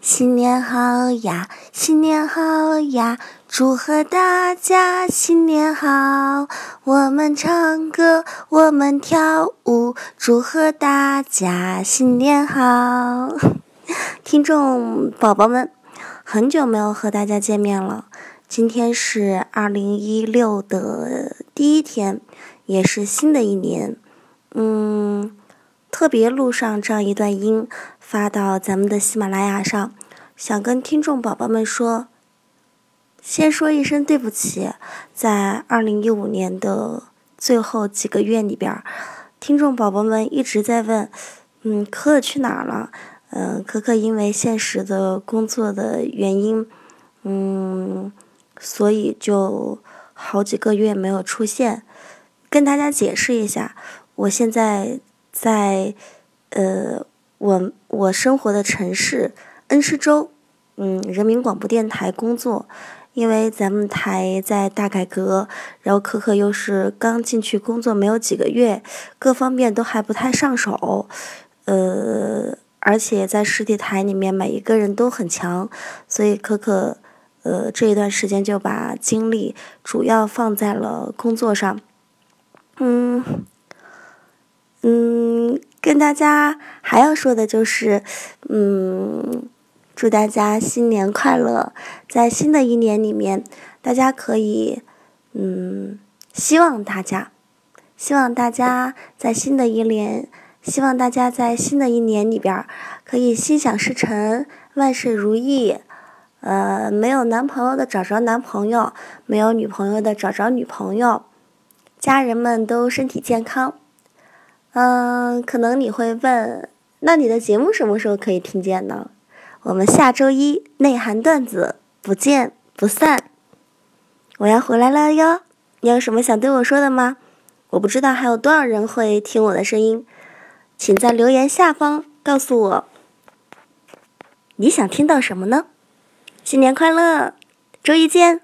新年好呀，新年好呀，祝贺大家新年好！我们唱歌，我们跳舞，祝贺大家新年好！听众宝宝们，很久没有和大家见面了。今天是二零一六的第一天，也是新的一年。嗯。特别录上这样一段音，发到咱们的喜马拉雅上，想跟听众宝宝们说，先说一声对不起，在二零一五年的最后几个月里边，听众宝宝们一直在问，嗯，可可去哪儿了？嗯，可可因为现实的工作的原因，嗯，所以就好几个月没有出现，跟大家解释一下，我现在。在，呃，我我生活的城市恩施州，嗯，人民广播电台工作。因为咱们台在大改革，然后可可又是刚进去工作没有几个月，各方面都还不太上手，呃，而且在实体台里面每一个人都很强，所以可可，呃，这一段时间就把精力主要放在了工作上，嗯。嗯，跟大家还要说的就是，嗯，祝大家新年快乐！在新的一年里面，大家可以，嗯，希望大家，希望大家在新的一年，希望大家在新的一年里边可以心想事成，万事如意。呃，没有男朋友的找着男朋友，没有女朋友的找着女朋友，家人们都身体健康。嗯，可能你会问，那你的节目什么时候可以听见呢？我们下周一内涵段子不见不散。我要回来了哟，你有什么想对我说的吗？我不知道还有多少人会听我的声音，请在留言下方告诉我，你想听到什么呢？新年快乐，周一见。